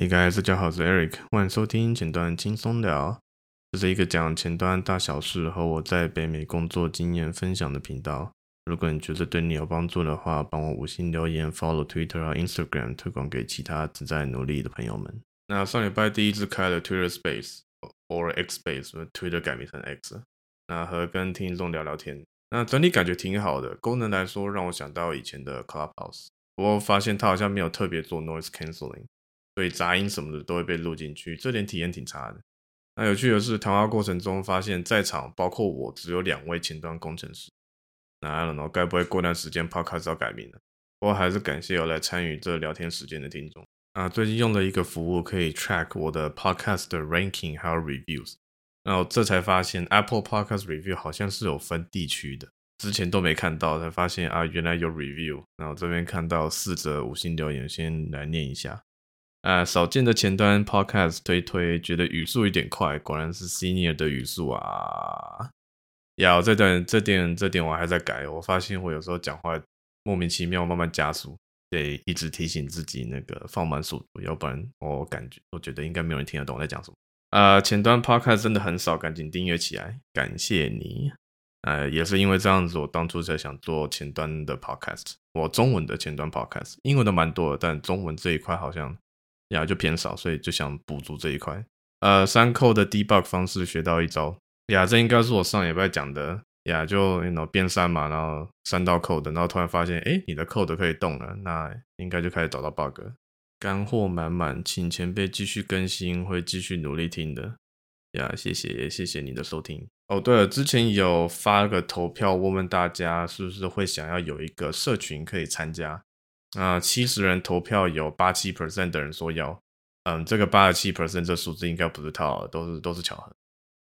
Hey guys，大家好，我是 Eric，欢迎收听前端轻松聊。这是一个讲前端大小事和我在北美工作经验分享的频道。如果你觉得对你有帮助的话，帮我五星留言，follow Twitter 和 Instagram，推广给其他正在努力的朋友们。那上礼拜第一次开了 Twitter Space or X Space，Twitter 改名成 X，那和跟听众聊聊天。那整体感觉挺好的，功能来说让我想到以前的 Clubhouse，不过发现它好像没有特别做 Noise canceling。所以杂音什么的都会被录进去，这点体验挺差的。那有趣的是，谈话过程中发现，在场包括我只有两位前端工程师。那 I don't know，该不会过段时间 Podcast 要改名了？不过还是感谢有来参与这聊天时间的听众。啊，最近用了一个服务可以 track 我的 Podcast 的 ranking 还有 reviews。然后这才发现 Apple Podcast Review 好像是有分地区的，之前都没看到，才发现啊，原来有 review。然后这边看到四则五星留言，先来念一下。啊，少见的前端 podcast 推推，觉得语速有点快，果然是 senior 的语速啊！呀这段这点这点我还在改，我发现我有时候讲话莫名其妙慢慢加速，得一直提醒自己那个放慢速度，要不然我感觉我觉得应该没有人听得懂我在讲什么。啊，前端 podcast 真的很少，赶紧订阅起来，感谢你。呃，也是因为这样子，我当初才想做前端的 podcast，我中文的前端 podcast，英文的蛮多，但中文这一块好像。呀，就偏少，所以就想补足这一块。呃，三扣的 debug 方式学到一招。呀，这应该是我上礼拜讲的。呀，就然后边删嘛，然后删到 code，然后突然发现，哎，你的 code 可以动了，那应该就开始找到 bug。干货满满，请前辈继续更新，会继续努力听的。呀，谢谢，谢谢你的收听。哦，对了，之前有发个投票，问问大家是不是会想要有一个社群可以参加。啊，七十人投票有八七 percent 的人说要，嗯，这个八十七 percent 这数字应该不是套，都是都是巧合。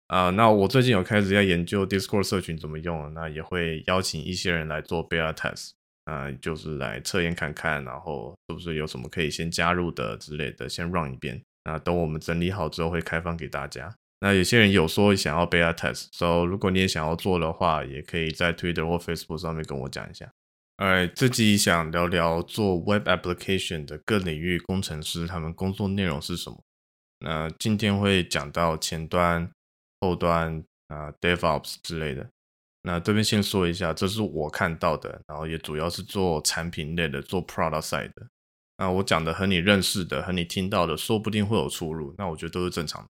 啊，那我最近有开始要研究 Discord 社群怎么用，那也会邀请一些人来做 beta test，啊，就是来测验看看，然后是不是有什么可以先加入的之类的，先 run 一遍。那等我们整理好之后会开放给大家。那有些人有说想要 beta test，所以如果你也想要做的话，也可以在 Twitter 或 Facebook 上面跟我讲一下。哎，自己想聊聊做 Web Application 的各领域工程师，他们工作内容是什么？那今天会讲到前端、后端啊、DevOps 之类的。那这边先说一下，这是我看到的，然后也主要是做产品类的，做 Product Side 的。那我讲的和你认识的、和你听到的，说不定会有出入。那我觉得都是正常的，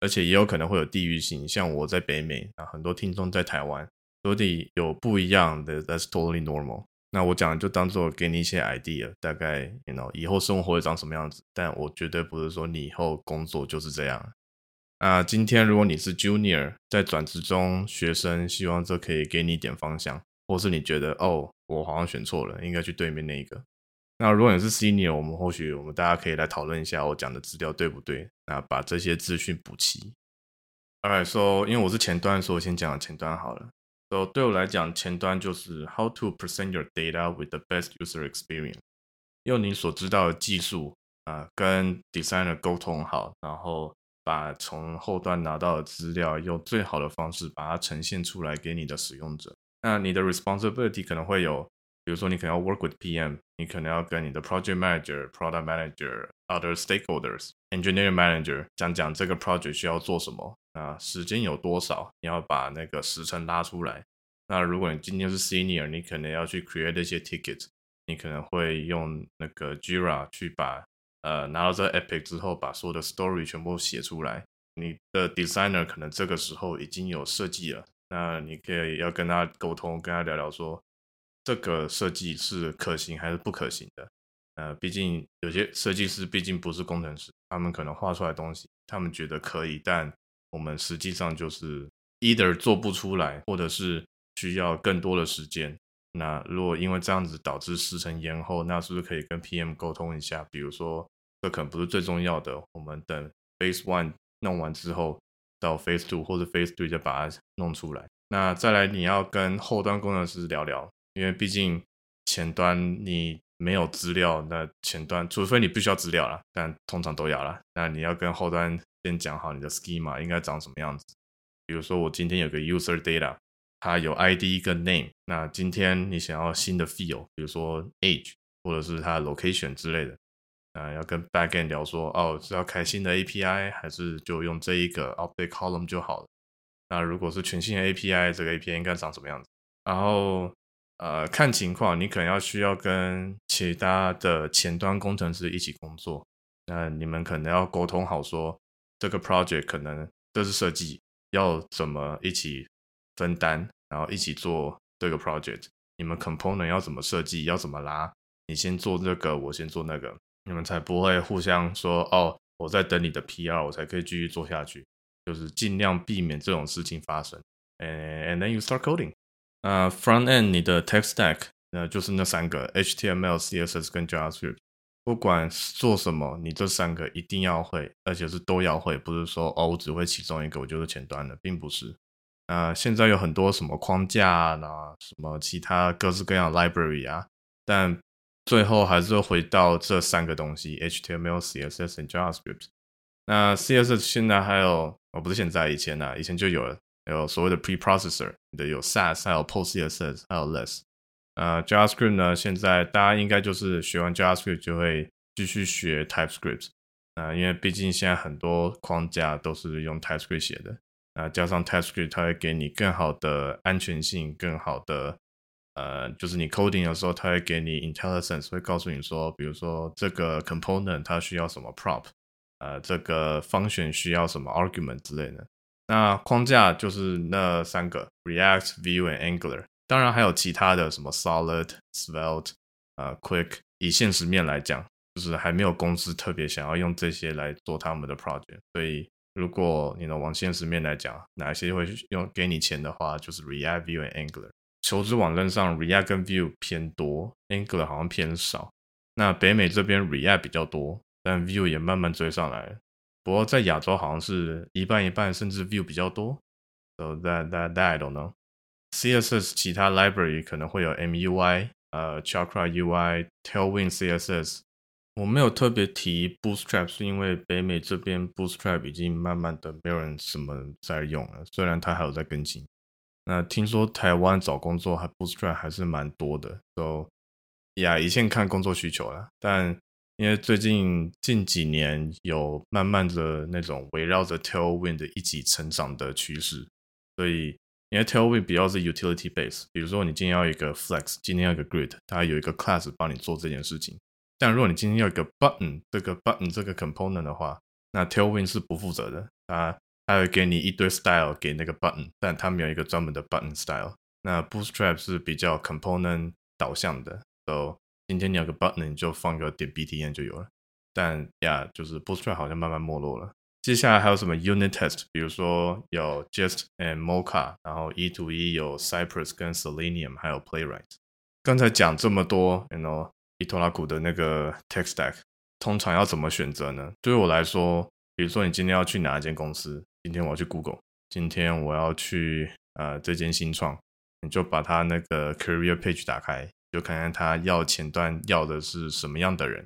而且也有可能会有地域性。像我在北美，啊，很多听众在台湾，所以有不一样的，That's totally normal。那我讲就当做给你一些 idea，大概，you know，以后生活会长什么样子，但我绝对不是说你以后工作就是这样。啊，今天如果你是 junior，在转职中学生，希望这可以给你一点方向，或是你觉得哦，我好像选错了，应该去对面那一个。那如果你是 senior，我们或许我们大家可以来讨论一下我讲的资料对不对，那把这些资讯补齐。Alright，so 因为我是前端，所以我先讲前端好了。So, 对我来讲，前端就是 how to present your data with the best user experience。用你所知道的技术啊、跟 designer 沟通好，然后把从后端拿到的资料用最好的方式把它呈现出来给你的使用者。那你的 responsibility 可能会有，比如说你可能要 work with PM，你可能要跟你的 project manager、product manager、other stakeholders、engineer manager 讲讲这个 project 需要做什么。啊，时间有多少？你要把那个时程拉出来。那如果你今天是 senior，你可能要去 create 一些 ticket，你可能会用那个 Jira 去把呃拿到这个 epic 之后，把所有的 story 全部写出来。你的 designer 可能这个时候已经有设计了，那你可以要跟他沟通，跟他聊聊说这个设计是可行还是不可行的。呃，毕竟有些设计师毕竟不是工程师，他们可能画出来东西，他们觉得可以，但我们实际上就是 either 做不出来，或者是需要更多的时间。那如果因为这样子导致时程延后，那是不是可以跟 PM 沟通一下？比如说，这可能不是最重要的，我们等 Phase One 弄完之后，到 Phase Two 或者 Phase Three 再把它弄出来。那再来，你要跟后端工程师聊聊，因为毕竟前端你没有资料，那前端除非你不需要资料了，但通常都要了。那你要跟后端。先讲好你的 schema 应该长什么样子。比如说，我今天有个 user data，它有 ID 跟 name。那今天你想要新的 field，比如说 age 或者是它的 location 之类的，啊，要跟 backend 聊说，哦，是要开新的 API，还是就用这一个 update column 就好了？那如果是全新 API，这个 API 应该长什么样子？然后，呃，看情况，你可能要需要跟其他的前端工程师一起工作。那你们可能要沟通好说，这个 project 可能这是设计，要怎么一起分担，然后一起做这个 project。你们 component 要怎么设计，要怎么拉？你先做这个，我先做那个。你们才不会互相说哦，我在等你的 PR，我才可以继续做下去。就是尽量避免这种事情发生。嗯 and then you start coding。啊，front end 你的 tech stack，那就是那三个 HTML、CSS 跟 JavaScript。不管做什么，你这三个一定要会，而且是都要会。不是说哦，我只会其中一个，我就是前端的，并不是。呃，现在有很多什么框架啊，什么其他各式各样 library 啊，但最后还是会回到这三个东西：HTML、CSS 和 JavaScript。那 CSS 现在还有，哦，不是现在，以前呢，以前就有了，有所谓的 preprocessor，的有 Sass，还有 PostCSS，还有 Less。啊，JavaScript 呢，现在大家应该就是学完 JavaScript 就会继续学 TypeScript。啊，因为毕竟现在很多框架都是用 TypeScript 写的，啊，加上 TypeScript 它会给你更好的安全性，更好的。呃，就是你 coding 的时候，它会给你 IntelliSense，会告诉你说，比如说这个 component 它需要什么 prop，呃，这个 function 需要什么 argument 之类的。那框架就是那三个 React、Vue 和 Angular，当然还有其他的什么 Solid、Svelte、呃 Quick。以现实面来讲，就是还没有公司特别想要用这些来做他们的 project。所以，如果你能往现实面来讲，哪些会用给你钱的话，就是 React、Vue 和 Angular。求职网站上，React 跟 Vue 偏多，Angular 好像偏少。那北美这边 React 比较多，但 Vue 也慢慢追上来了。不过在亚洲好像是一半一半，甚至 Vue 比较多。So that that that I don't know. CSS 其他 library 可能会有 MUI，呃，Chakra UI、Tailwind CSS。我没有特别提 Bootstrap，是因为北美这边 Bootstrap 已经慢慢的没有人什么在用了，虽然它还有在跟进。那听说台湾找工作还 Bootstrap 还是蛮多的，都呀，一线看工作需求了。但因为最近近几年有慢慢的那种围绕着 Tailwind 一起成长的趋势，所以因为 Tailwind 比较是 utility base，比如说你今天要一个 Flex，今天要一个 Grid，它有一个 class 帮你做这件事情。但如果你今天要一个 Button，这个 Button 这个 component 的话，那 Tailwind 是不负责的啊。它会给你一堆 style 给那个 button，但它没有一个专门的 button style。那 Bootstrap 是比较 component 导向的，so 今天你有个 button，你就放个点 btn 就有了。但呀，就是 Bootstrap 好像慢慢没落了。接下来还有什么 unit test？比如说有 Jest and Mocha，然后一对一有 Cypress 跟 Selenium，还有 Playwright。刚才讲这么多，you know，伊托拉古的那个 tech stack，通常要怎么选择呢？对于我来说，比如说你今天要去哪一间公司？今天我要去 Google，今天我要去呃这间新创，你就把他那个 career page 打开，就看看他要前端要的是什么样的人。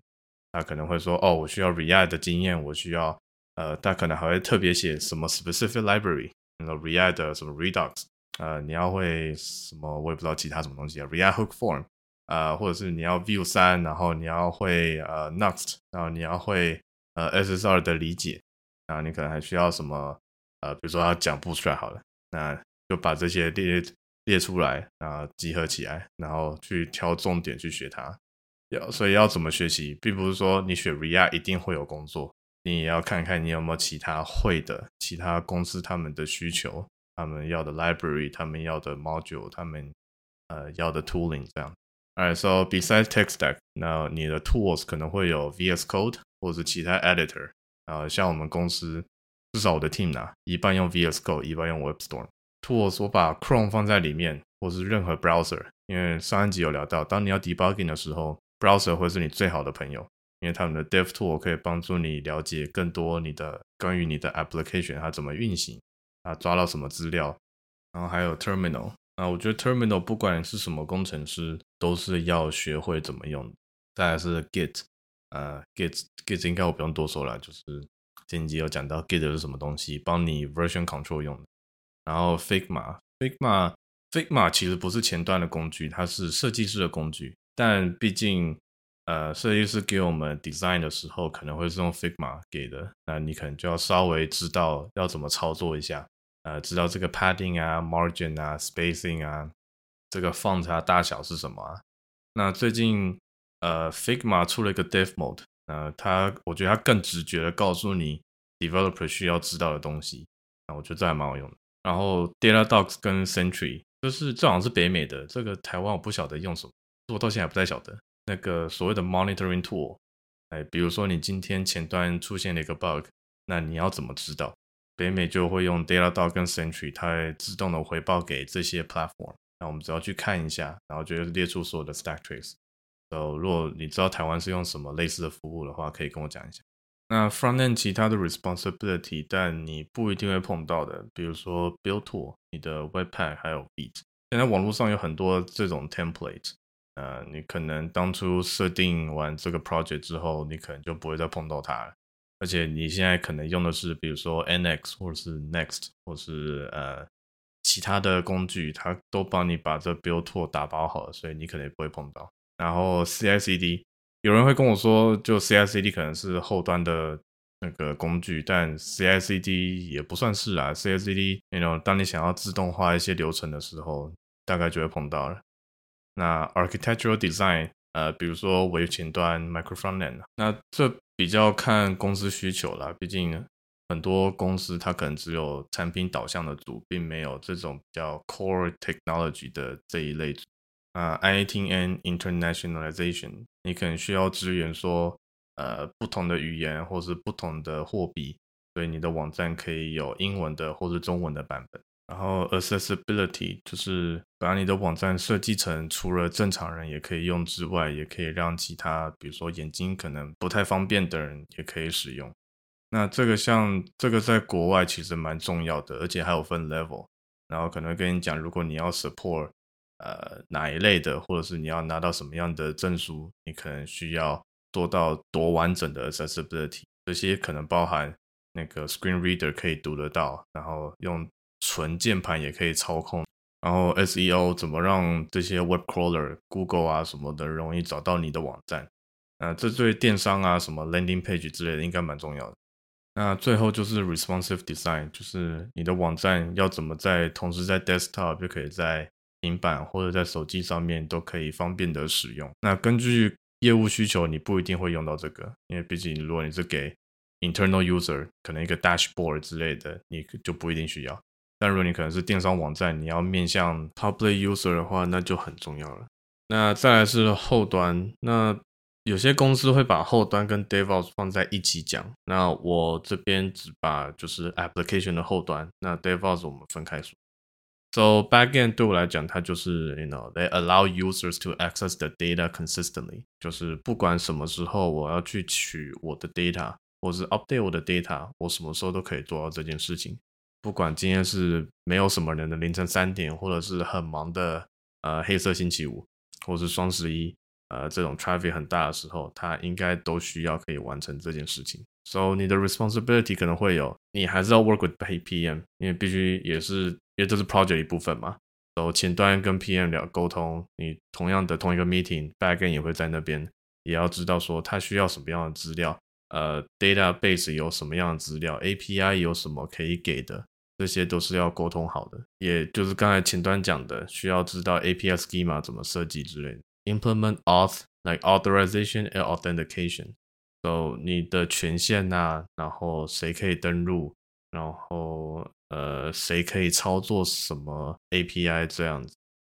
他可能会说，哦，我需要 React 的经验，我需要呃，他可能还会特别写什么 specific library，那个 React 的什么 Redux，呃，你要会什么我也不知道其他什么东西啊，React Hook Form，呃，或者是你要 Vue 3，然后你要会呃 Next，然后你要会呃 SSR 的理解，然后你可能还需要什么。呃，比如说要讲 Bootstrap 好了，那就把这些列列出来，然后集合起来，然后去挑重点去学它。要所以要怎么学习，并不是说你学 React 一定会有工作，你也要看看你有没有其他会的，其他公司他们的需求，他们要的 library，他们要的 module，他们呃要的 tooling 这样。Alright, so besides tech stack，那你的 tools 可能会有 VS Code 或者其他 editor，啊像我们公司。至少我的 team 啊，一半用 VS Code，一半用 WebStorm。或是我把 Chrome 放在里面，或是任何 browser。因为上一集有聊到，当你要 debugging 的时候，browser 会是你最好的朋友，因为他们的 Dev Tool 可以帮助你了解更多你的关于你的 application 它怎么运行，啊抓到什么资料，然后还有 Terminal 啊，我觉得 Terminal 不管是什么工程师都是要学会怎么用。再来是 Git，呃 Git Git 应该我不用多说了，就是。前几集有讲到 Git 是什么东西，帮你 version control 用的。然后 Figma，Figma，Figma 其实不是前端的工具，它是设计师的工具。但毕竟，呃，设计师给我们 design 的时候，可能会是用 Figma 给的，那你可能就要稍微知道要怎么操作一下，呃，知道这个 padding 啊、margin 啊、spacing 啊，这个 font 啊大小是什么啊？那最近呃 Figma 出了一个 Dev Mode，呃，它我觉得它更直觉的告诉你 developer 需要知道的东西，那我觉得这还蛮好用的。然后 Datadog 跟 Sentry，就是这好像是北美的，这个台湾我不晓得用什么，我到现在还不太晓得。那个所谓的 monitoring tool，哎，比如说你今天前端出现了一个 bug，那你要怎么知道？北美就会用 Datadog 跟 Sentry，它会自动的回报给这些 platform。那我们只要去看一下，然后就列出所有的 stack trace。So, 如果你知道台湾是用什么类似的服务的话，可以跟我讲一下。那 frontend 其他的 responsibility，但你不一定会碰到的，比如说 build tool，你的 webpack 还有 Vite。现在网络上有很多这种 template。呃，你可能当初设定完这个 project 之后，你可能就不会再碰到它了。而且你现在可能用的是，比如说 NX 或者是 Next 或是呃其他的工具，它都帮你把这 build tool 打包好了，所以你可能也不会碰到。然后 CI/CD，有人会跟我说，就 CI/CD 可能是后端的那个工具，但 CI/CD 也不算是啊。CI/CD，you know，当你想要自动化一些流程的时候，大概就会碰到了。那 architectural design，呃，比如说微前端 micro frontend，那这比较看公司需求啦。毕竟很多公司它可能只有产品导向的组，并没有这种比较 core technology 的这一类组。啊，IATN internationalization，你可能需要支援说，呃，不同的语言或是不同的货币，所以你的网站可以有英文的或是中文的版本。然后 accessibility 就是把你的网站设计成除了正常人也可以用之外，也可以让其他，比如说眼睛可能不太方便的人也可以使用。那这个像这个在国外其实蛮重要的，而且还有分 level。然后可能跟你讲，如果你要 support 呃哪一类的，或者是你要拿到什么样的证书，你可能需要做到多完整的 accessibility。这些可能包含那个 screen reader 可以读得到，然后用。纯键盘也可以操控，然后 SEO 怎么让这些 web crawler、Google 啊什么的容易找到你的网站？那这对电商啊什么 landing page 之类的应该蛮重要的。那最后就是 responsive design，就是你的网站要怎么在同时在 desktop 就可以在平板或者在手机上面都可以方便的使用。那根据业务需求，你不一定会用到这个，因为毕竟如果你是给 internal user，可能一个 dashboard 之类的，你就不一定需要。但如果你可能是电商网站，你要面向 public user 的话，那就很重要了。那再来是后端，那有些公司会把后端跟 DevOps 放在一起讲。那我这边只把就是 application 的后端，那 DevOps 我们分开说。So backend 对我来讲，它就是 you know they allow users to access the data consistently，就是不管什么时候我要去取我的 data，或是 update 我的 data，我什么时候都可以做到这件事情。不管今天是没有什么人的凌晨三点，或者是很忙的呃黑色星期五，或是双十一，呃这种 traffic 很大的时候，它应该都需要可以完成这件事情。So 你的 responsibility 可能会有，你还是要 work with PM，因为必须也是因为这是 project 一部分嘛。So 前端跟 PM 聊沟通，你同样的同一个 meeting，backend 也会在那边，也要知道说他需要什么样的资料。呃，database 有什么样的资料？API 有什么可以给的？这些都是要沟通好的。也就是刚才前端讲的，需要知道 API schema 怎么设计之类的。Implement auth like authorization and authentication。So 你的权限啊，然后谁可以登录，然后呃，谁可以操作什么 API 这样子，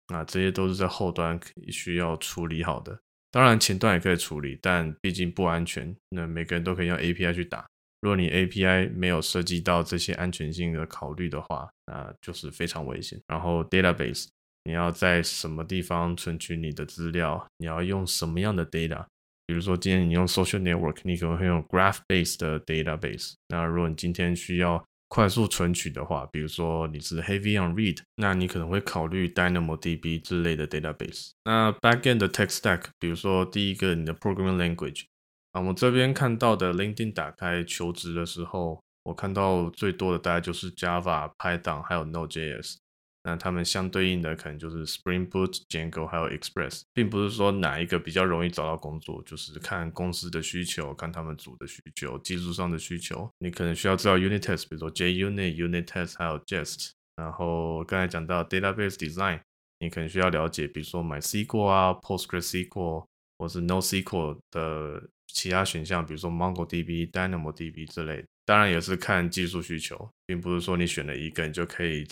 那这些都是在后端需要处理好的。当然，前端也可以处理，但毕竟不安全。那每个人都可以用 API 去打。如果你 API 没有涉及到这些安全性的考虑的话，那就是非常危险。然后 Database，你要在什么地方存取你的资料？你要用什么样的 data？比如说今天你用 Social Network，你可能会用 Graph-based 的 database。那如果你今天需要快速存取的话，比如说你是 heavy on read，那你可能会考虑 DynamoDB 之类的 database。那 backend 的 tech stack，比如说第一个你的 programming language，啊，我们这边看到的 LinkedIn 打开求职的时候，我看到最多的大概就是 Java、Python 还有 Node.js。那他们相对应的可能就是 Spring Boot、Django 还有 Express，并不是说哪一个比较容易找到工作，就是看公司的需求，看他们组的需求，技术上的需求。你可能需要知道 Unit Test，比如说 JUnit、Unit Test 还有 Jest。然后刚才讲到 Database Design，你可能需要了解，比如说 MySQL 啊、PostgreSQL 或是 NoSQL 的其他选项，比如说 MongoDB、DynamoDB 之类的。当然也是看技术需求，并不是说你选了一个你就可以。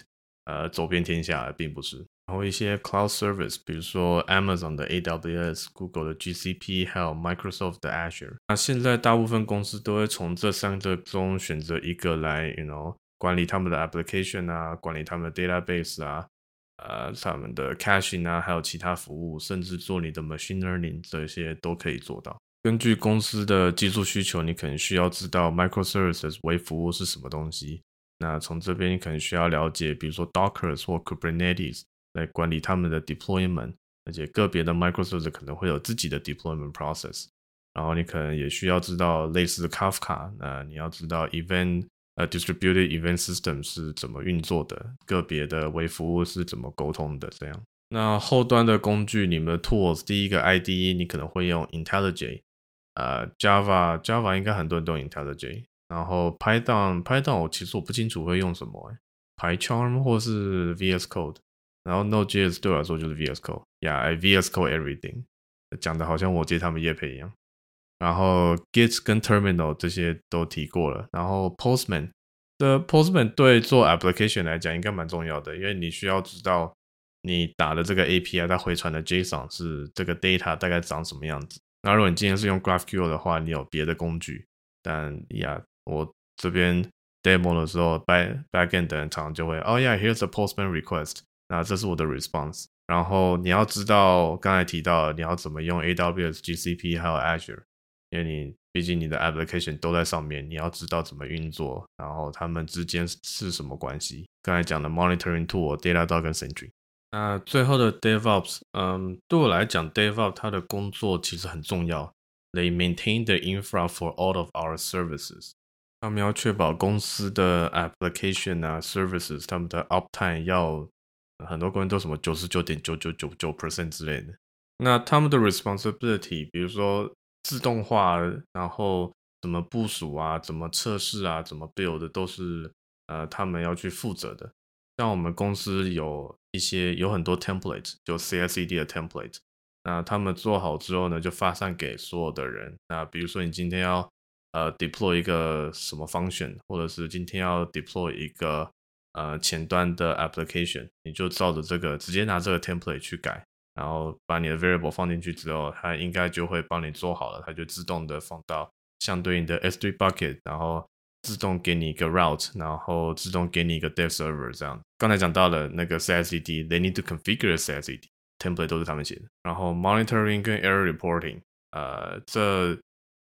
呃，走遍天下并不是。然后一些 cloud service，比如说 Amazon 的 AWS、Google 的 GCP，还有 Microsoft 的 Azure。那现在大部分公司都会从这三个中选择一个来，you know，管理他们的 application 啊，管理他们的 database 啊，呃，他们的 caching 啊，还有其他服务，甚至做你的 machine learning 这些都可以做到。根据公司的技术需求，你可能需要知道 microservices 微服务是什么东西。那从这边你可能需要了解，比如说 Docker 或 Kubernetes 来管理他们的 deployment，而且个别的 microservice 可能会有自己的 deployment process。然后你可能也需要知道类似的 Kafka，那你要知道 event 呃 distributed event system 是怎么运作的，个别的微服务是怎么沟通的这样。那后端的工具，你们的 tools 第一个 IDE 你可能会用 IntelliJ，呃 Java Java 应该很多人都用 IntelliJ。然后 Python，Python 我其实我不清楚会用什么，PyCharm 或是 VS Code，然后 Node.js 对我来说就是 VS Code，Yeah，I VS Code everything，讲的好像我接他们业配一样。然后 Git 跟 Terminal 这些都提过了，然后 Postman 的 Postman 对做 application 来讲应该蛮重要的，因为你需要知道你打的这个 API 它回传的 JSON 是这个 data 大概长什么样子。那如果你今天是用 GraphQL 的话，你有别的工具，但呀。我这边 demo 的时候，back backend 的人常常就会，oh，yeah，here's a postman request，那这是我的 response。然后你要知道，刚才提到你要怎么用 AWS、GCP 还有 Azure，因为你毕竟你的 application 都在上面，你要知道怎么运作，然后他们之间是什么关系。刚才讲的 monitoring tool、Datadog 跟 Sentry。那最后的 DevOps，嗯，对我来讲，DevOps 它的工作其实很重要，They maintain the infra for all of our services。他们要确保公司的 application 啊，services，他们的 uptime 要很多工人都什么九十九点九九九九 percent 之类的。那他们的 responsibility，比如说自动化，然后怎么部署啊，怎么测试啊，怎么 build，都是呃他们要去负责的。像我们公司有一些有很多 template，就 CI/CD 的 template，那他们做好之后呢，就发散给所有的人。那比如说你今天要呃，deploy 一个什么 function，或者是今天要 deploy 一个呃前端的 application，你就照着这个直接拿这个 template 去改，然后把你的 variable 放进去之后，它应该就会帮你做好了，它就自动的放到相对应的 S3 bucket，然后自动给你一个 route，然后自动给你一个 dev server 这样。刚才讲到了那个 CI/CD，they need to configure CI/CD template 都是他们写的，然后 monitoring 跟 error reporting，呃，这。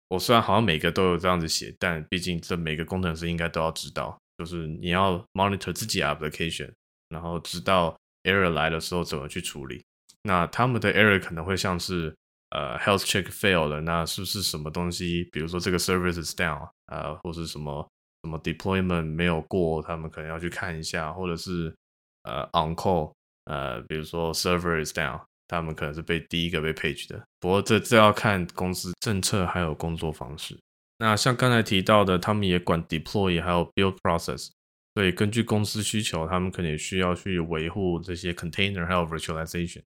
我虽然好像每个都有这样子写，但毕竟这每个工程师应该都要知道，就是你要 monitor 自己 application，然后知道 error 来的时候怎么去处理。那他们的 error 可能会像是呃 health check fail 了，那是不是什么东西？比如说这个 service is down，呃，或是什么什么 deployment 没有过，他们可能要去看一下，或者是呃 on call，呃，比如说 server is down。他们可能是被第一个被 page 的，不过这这要看公司政策还有工作方式。那像刚才提到的，他们也管 deploy 还有 build process，所以根据公司需求，他们可能也需要去维护这些 container 还有 virtualization，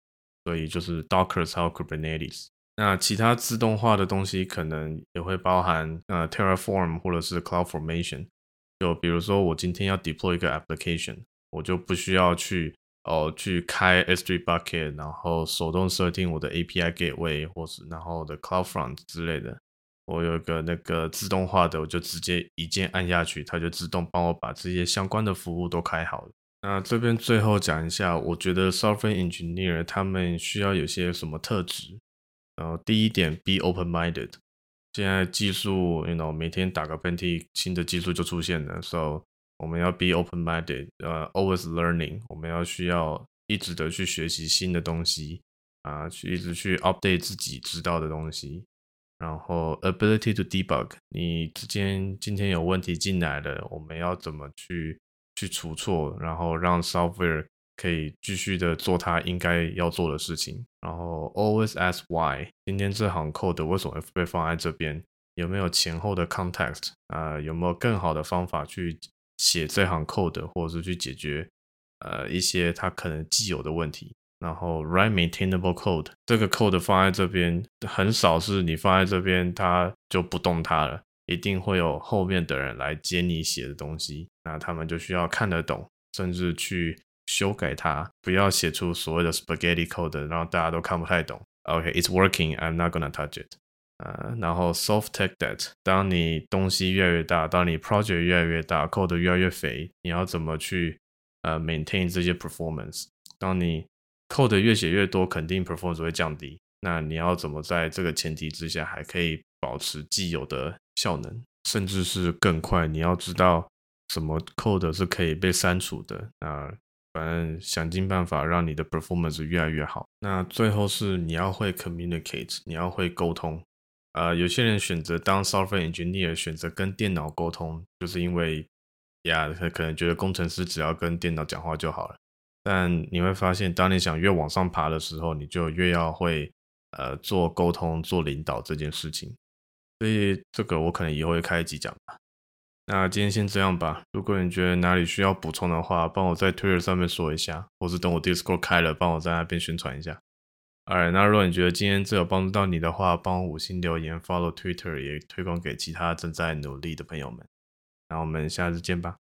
所以就是 Docker 还有 Kubernetes。那其他自动化的东西可能也会包含呃 Terraform 或者是 CloudFormation。就比如说我今天要 deploy 一个 application，我就不需要去。哦，去开 S3 bucket，然后手动设定我的 API gateway，或是然后的 CloudFront 之类的。我有一个那个自动化的，我就直接一键按下去，它就自动帮我把这些相关的服务都开好了。那这边最后讲一下，我觉得 software engineer 他们需要有些什么特质。然后第一点，be open-minded。现在技术，you know，每天打个喷嚏，新的技术就出现了，so 我们要 be open-minded，呃，always learning。我们要需要一直的去学习新的东西啊，去一直去 update 自己知道的东西。然后 ability to debug，你之间今天有问题进来了，我们要怎么去去除错，然后让 software 可以继续的做它应该要做的事情。然后 always ask why，今天这行 code 为什么会被放在这边？有没有前后的 context 啊、呃？有没有更好的方法去写这行 code，或者是去解决呃一些他可能既有的问题？然后 write maintainable code，这个 code 放在这边很少是你放在这边，它就不动它了，一定会有后面的人来接你写的东西，那他们就需要看得懂，甚至去修改它，不要写出所谓的 spaghetti code，然后大家都看不太懂。OK，it's working，I'm not gonna touch it。呃，然后 soft take that，当你东西越来越大，当你 project 越来越大，code 越来越肥，你要怎么去呃 maintain 这些 performance？当你 code 越写越多，肯定 performance 会降低。那你要怎么在这个前提之下，还可以保持既有的效能，甚至是更快？你要知道什么 code 是可以被删除的。那反正想尽办法让你的 performance 越来越好。那最后是你要会 communicate，你要会沟通。呃，有些人选择当 software engineer，选择跟电脑沟通，就是因为呀，他可能觉得工程师只要跟电脑讲话就好了。但你会发现，当你想越往上爬的时候，你就越要会呃做沟通、做领导这件事情。所以这个我可能以后会开一集讲吧。那今天先这样吧。如果你觉得哪里需要补充的话，帮我在 Twitter 上面说一下，或是等我 Discord 开了，帮我在那边宣传一下。好那如果你觉得今天这有帮助到你的话，帮我五星留言，follow Twitter 也推广给其他正在努力的朋友们。那我们下次见吧。